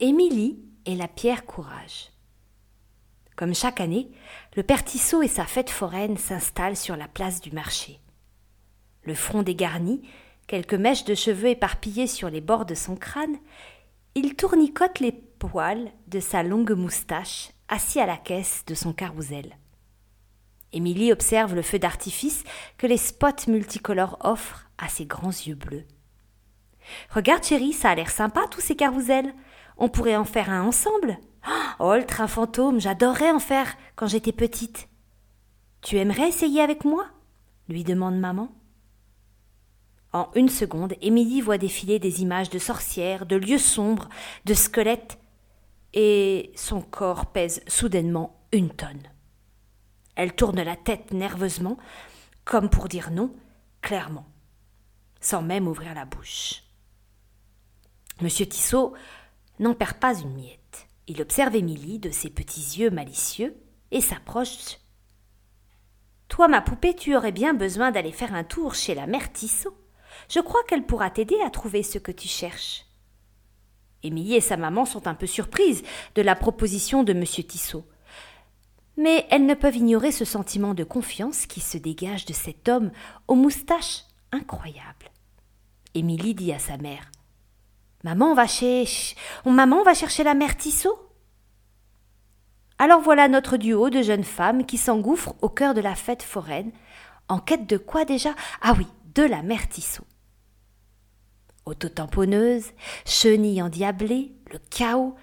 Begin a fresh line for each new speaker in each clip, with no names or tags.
Émilie et la pierre courage. Comme chaque année, le père Tissot et sa fête foraine s'installent sur la place du marché. Le front dégarni, quelques mèches de cheveux éparpillées sur les bords de son crâne, il tournicote les poils de sa longue moustache, assis à la caisse de son carrousel. Émilie observe le feu d'artifice que les spots multicolores offrent à ses grands yeux bleus. Regarde, chérie, ça a l'air sympa, tous ces carousels. On pourrait en faire un ensemble. Oh, le train fantôme, j'adorerais en faire quand j'étais petite. Tu aimerais essayer avec moi? lui demande maman. En une seconde, Émilie voit défiler des images de sorcières, de lieux sombres, de squelettes, et son corps pèse soudainement une tonne. Elle tourne la tête nerveusement, comme pour dire non, clairement, sans même ouvrir la bouche. Monsieur Tissot n'en perd pas une miette. Il observe Émilie de ses petits yeux malicieux et s'approche. Toi, ma poupée, tu aurais bien besoin d'aller faire un tour chez la mère Tissot. Je crois qu'elle pourra t'aider à trouver ce que tu cherches. Émilie et sa maman sont un peu surprises de la proposition de monsieur Tissot mais elles ne peuvent ignorer ce sentiment de confiance qui se dégage de cet homme aux moustaches incroyables. Émilie dit à sa mère Maman va chez. Maman va chercher la mère Tissot? Alors voilà notre duo de jeunes femmes qui s'engouffrent au cœur de la fête foraine, en quête de quoi déjà? Ah oui, de la mère Tissot. Autotamponneuse, chenilles endiablées, le chaos,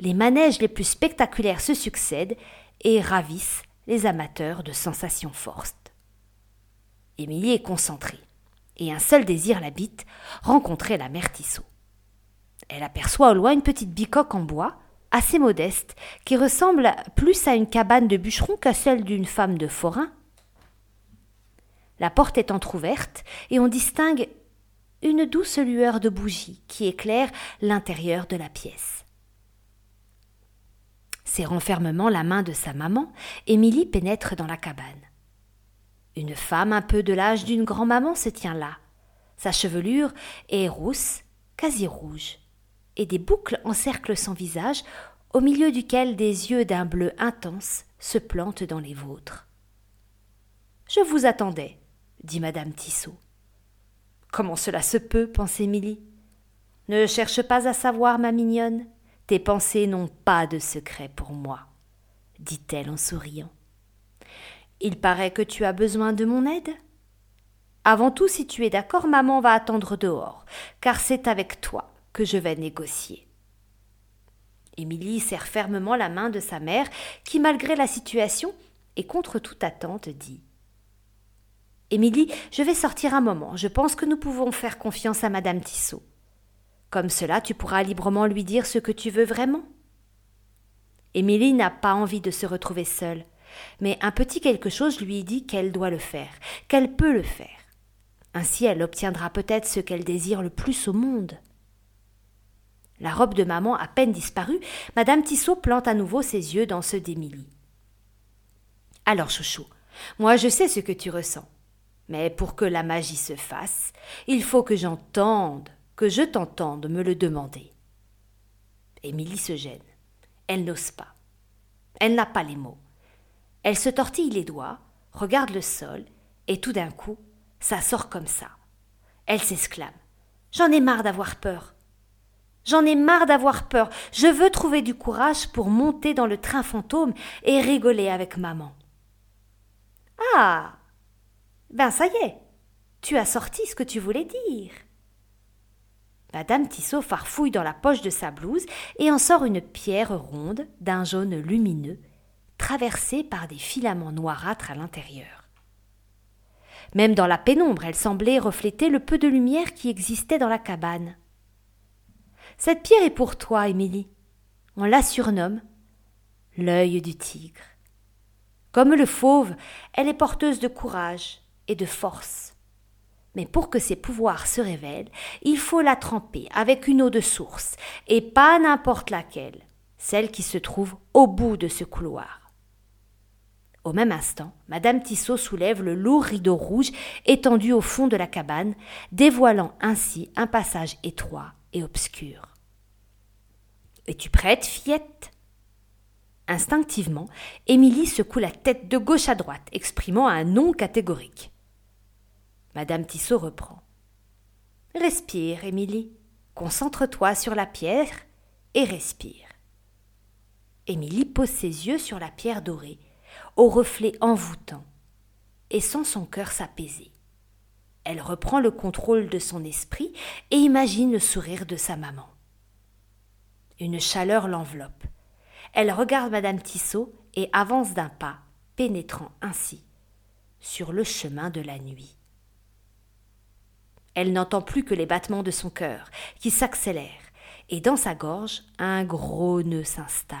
les manèges les plus spectaculaires se succèdent et ravissent les amateurs de sensations fortes. Émilie est concentrée, et un seul désir l'habite, rencontrer la mère Tissot. Elle aperçoit au loin une petite bicoque en bois, assez modeste, qui ressemble plus à une cabane de bûcheron qu'à celle d'une femme de forain. La porte est entr'ouverte, et on distingue une douce lueur de bougie qui éclaire l'intérieur de la pièce. Serrant fermement la main de sa maman, Émilie pénètre dans la cabane. Une femme un peu de l'âge d'une grand-maman se tient là. Sa chevelure est rousse, quasi rouge, et des boucles encerclent son visage, au milieu duquel des yeux d'un bleu intense se plantent dans les vôtres. Je vous attendais, dit madame Tissot. Comment cela se peut pense Émilie? Ne cherche pas à savoir, ma mignonne. Tes pensées n'ont pas de secret pour moi, dit-elle en souriant. Il paraît que tu as besoin de mon aide. Avant tout, si tu es d'accord, maman va attendre dehors, car c'est avec toi que je vais négocier. Émilie serre fermement la main de sa mère, qui, malgré la situation et contre toute attente, dit Émilie, je vais sortir un moment. Je pense que nous pouvons faire confiance à madame Tissot. Comme cela, tu pourras librement lui dire ce que tu veux vraiment. Émilie n'a pas envie de se retrouver seule, mais un petit quelque chose lui dit qu'elle doit le faire, qu'elle peut le faire. Ainsi elle obtiendra peut-être ce qu'elle désire le plus au monde. La robe de maman à peine disparue, madame Tissot plante à nouveau ses yeux dans ceux d'Émilie. Alors, chouchou, moi je sais ce que tu ressens. Mais pour que la magie se fasse, il faut que j'entende que je t'entende me le demander. Émilie se gêne. Elle n'ose pas. Elle n'a pas les mots. Elle se tortille les doigts, regarde le sol, et tout d'un coup, ça sort comme ça. Elle s'exclame. J'en ai marre d'avoir peur. J'en ai marre d'avoir peur. Je veux trouver du courage pour monter dans le train fantôme et rigoler avec maman. Ah. Ben ça y est. Tu as sorti ce que tu voulais dire. Madame Tissot farfouille dans la poche de sa blouse et en sort une pierre ronde d'un jaune lumineux, traversée par des filaments noirâtres à l'intérieur. Même dans la pénombre, elle semblait refléter le peu de lumière qui existait dans la cabane. Cette pierre est pour toi, Émilie. On la surnomme l'œil du tigre. Comme le fauve, elle est porteuse de courage et de force. Mais pour que ses pouvoirs se révèlent, il faut la tremper avec une eau de source, et pas n'importe laquelle, celle qui se trouve au bout de ce couloir. Au même instant, Madame Tissot soulève le lourd rideau rouge étendu au fond de la cabane, dévoilant ainsi un passage étroit et obscur. Es-tu prête, fillette? Instinctivement, Émilie secoue la tête de gauche à droite, exprimant un non catégorique. Madame Tissot reprend. Respire, Émilie. Concentre-toi sur la pierre et respire. Émilie pose ses yeux sur la pierre dorée, au reflet envoûtant, et sent son cœur s'apaiser. Elle reprend le contrôle de son esprit et imagine le sourire de sa maman. Une chaleur l'enveloppe. Elle regarde Madame Tissot et avance d'un pas, pénétrant ainsi sur le chemin de la nuit. Elle n'entend plus que les battements de son cœur, qui s'accélèrent, et dans sa gorge, un gros nœud s'installe.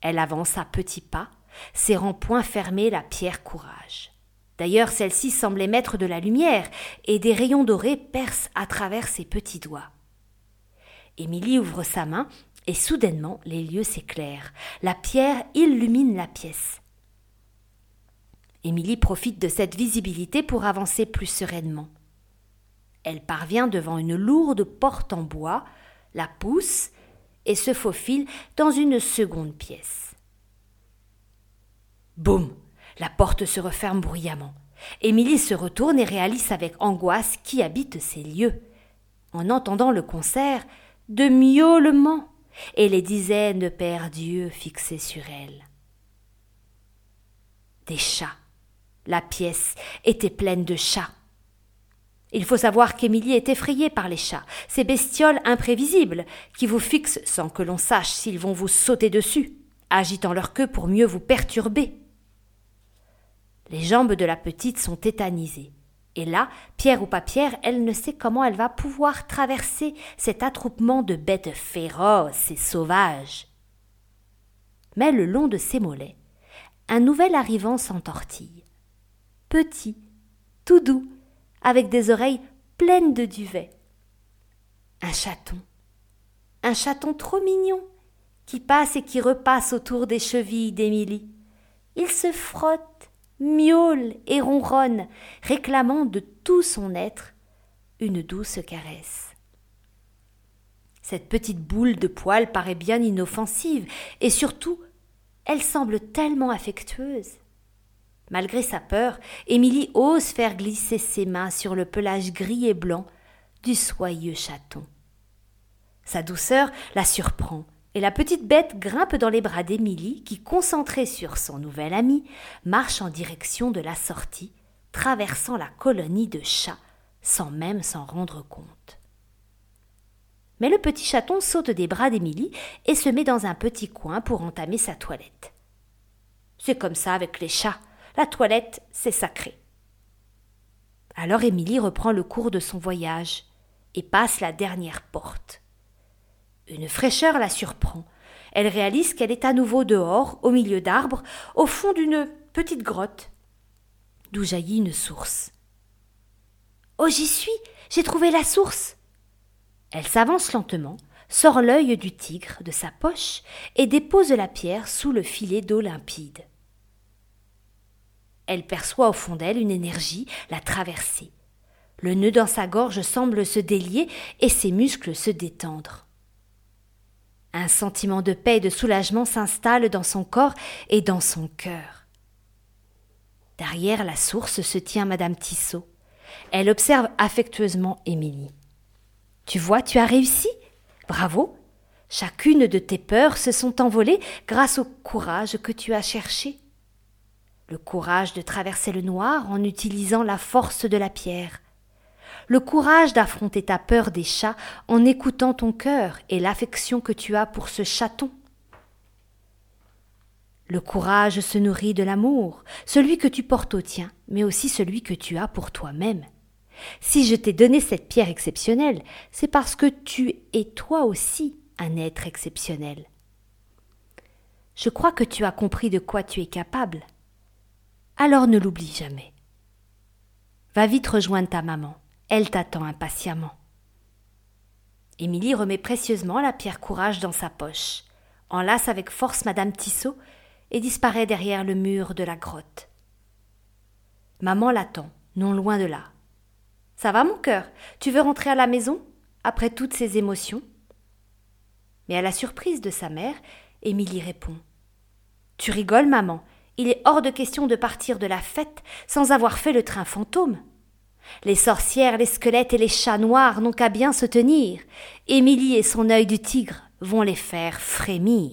Elle avance à petits pas, serrant point fermé la pierre courage. D'ailleurs, celle-ci semble émettre de la lumière, et des rayons dorés percent à travers ses petits doigts. Émilie ouvre sa main, et soudainement les lieux s'éclairent. La pierre illumine la pièce. Émilie profite de cette visibilité pour avancer plus sereinement. Elle parvient devant une lourde porte en bois, la pousse et se faufile dans une seconde pièce. Boum La porte se referme bruyamment. Émilie se retourne et réalise avec angoisse qui habite ces lieux. En entendant le concert, de miaulements et les dizaines de pères Dieu fixés sur elle. Des chats. La pièce était pleine de chats. Il faut savoir qu'Émilie est effrayée par les chats, ces bestioles imprévisibles, qui vous fixent sans que l'on sache s'ils vont vous sauter dessus, agitant leur queue pour mieux vous perturber. Les jambes de la petite sont tétanisées. Et là, pierre ou pas pierre, elle ne sait comment elle va pouvoir traverser cet attroupement de bêtes féroces et sauvages. Mais le long de ses mollets, un nouvel arrivant s'entortille. Petit, tout doux, avec des oreilles pleines de duvet. Un chaton. Un chaton trop mignon, qui passe et qui repasse autour des chevilles d'Émilie. Il se frotte, miaule et ronronne, réclamant de tout son être une douce caresse. Cette petite boule de poils paraît bien inoffensive, et surtout, elle semble tellement affectueuse. Malgré sa peur, Émilie ose faire glisser ses mains sur le pelage gris et blanc du soyeux chaton. Sa douceur la surprend, et la petite bête grimpe dans les bras d'Émilie, qui, concentrée sur son nouvel ami, marche en direction de la sortie, traversant la colonie de chats sans même s'en rendre compte. Mais le petit chaton saute des bras d'Émilie et se met dans un petit coin pour entamer sa toilette. C'est comme ça avec les chats. La toilette, c'est sacré. Alors Émilie reprend le cours de son voyage et passe la dernière porte. Une fraîcheur la surprend. Elle réalise qu'elle est à nouveau dehors, au milieu d'arbres, au fond d'une petite grotte, d'où jaillit une source. Oh, j'y suis J'ai trouvé la source Elle s'avance lentement, sort l'œil du tigre de sa poche et dépose la pierre sous le filet d'eau limpide. Elle perçoit au fond d'elle une énergie la traverser. Le nœud dans sa gorge semble se délier et ses muscles se détendre. Un sentiment de paix et de soulagement s'installe dans son corps et dans son cœur. Derrière la source se tient Madame Tissot. Elle observe affectueusement Émilie. Tu vois, tu as réussi. Bravo. Chacune de tes peurs se sont envolées grâce au courage que tu as cherché le courage de traverser le noir en utilisant la force de la pierre, le courage d'affronter ta peur des chats en écoutant ton cœur et l'affection que tu as pour ce chaton. Le courage se nourrit de l'amour, celui que tu portes au tien, mais aussi celui que tu as pour toi-même. Si je t'ai donné cette pierre exceptionnelle, c'est parce que tu es toi aussi un être exceptionnel. Je crois que tu as compris de quoi tu es capable alors ne l'oublie jamais. Va vite rejoindre ta maman, elle t'attend impatiemment. Émilie remet précieusement la pierre courage dans sa poche, enlace avec force Madame Tissot et disparaît derrière le mur de la grotte. Maman l'attend, non loin de là. Ça va, mon cœur? Tu veux rentrer à la maison? Après toutes ces émotions? Mais à la surprise de sa mère, Émilie répond Tu rigoles, maman, il est hors de question de partir de la fête sans avoir fait le train fantôme. Les sorcières, les squelettes et les chats noirs n'ont qu'à bien se tenir. Émilie et son œil du tigre vont les faire frémir.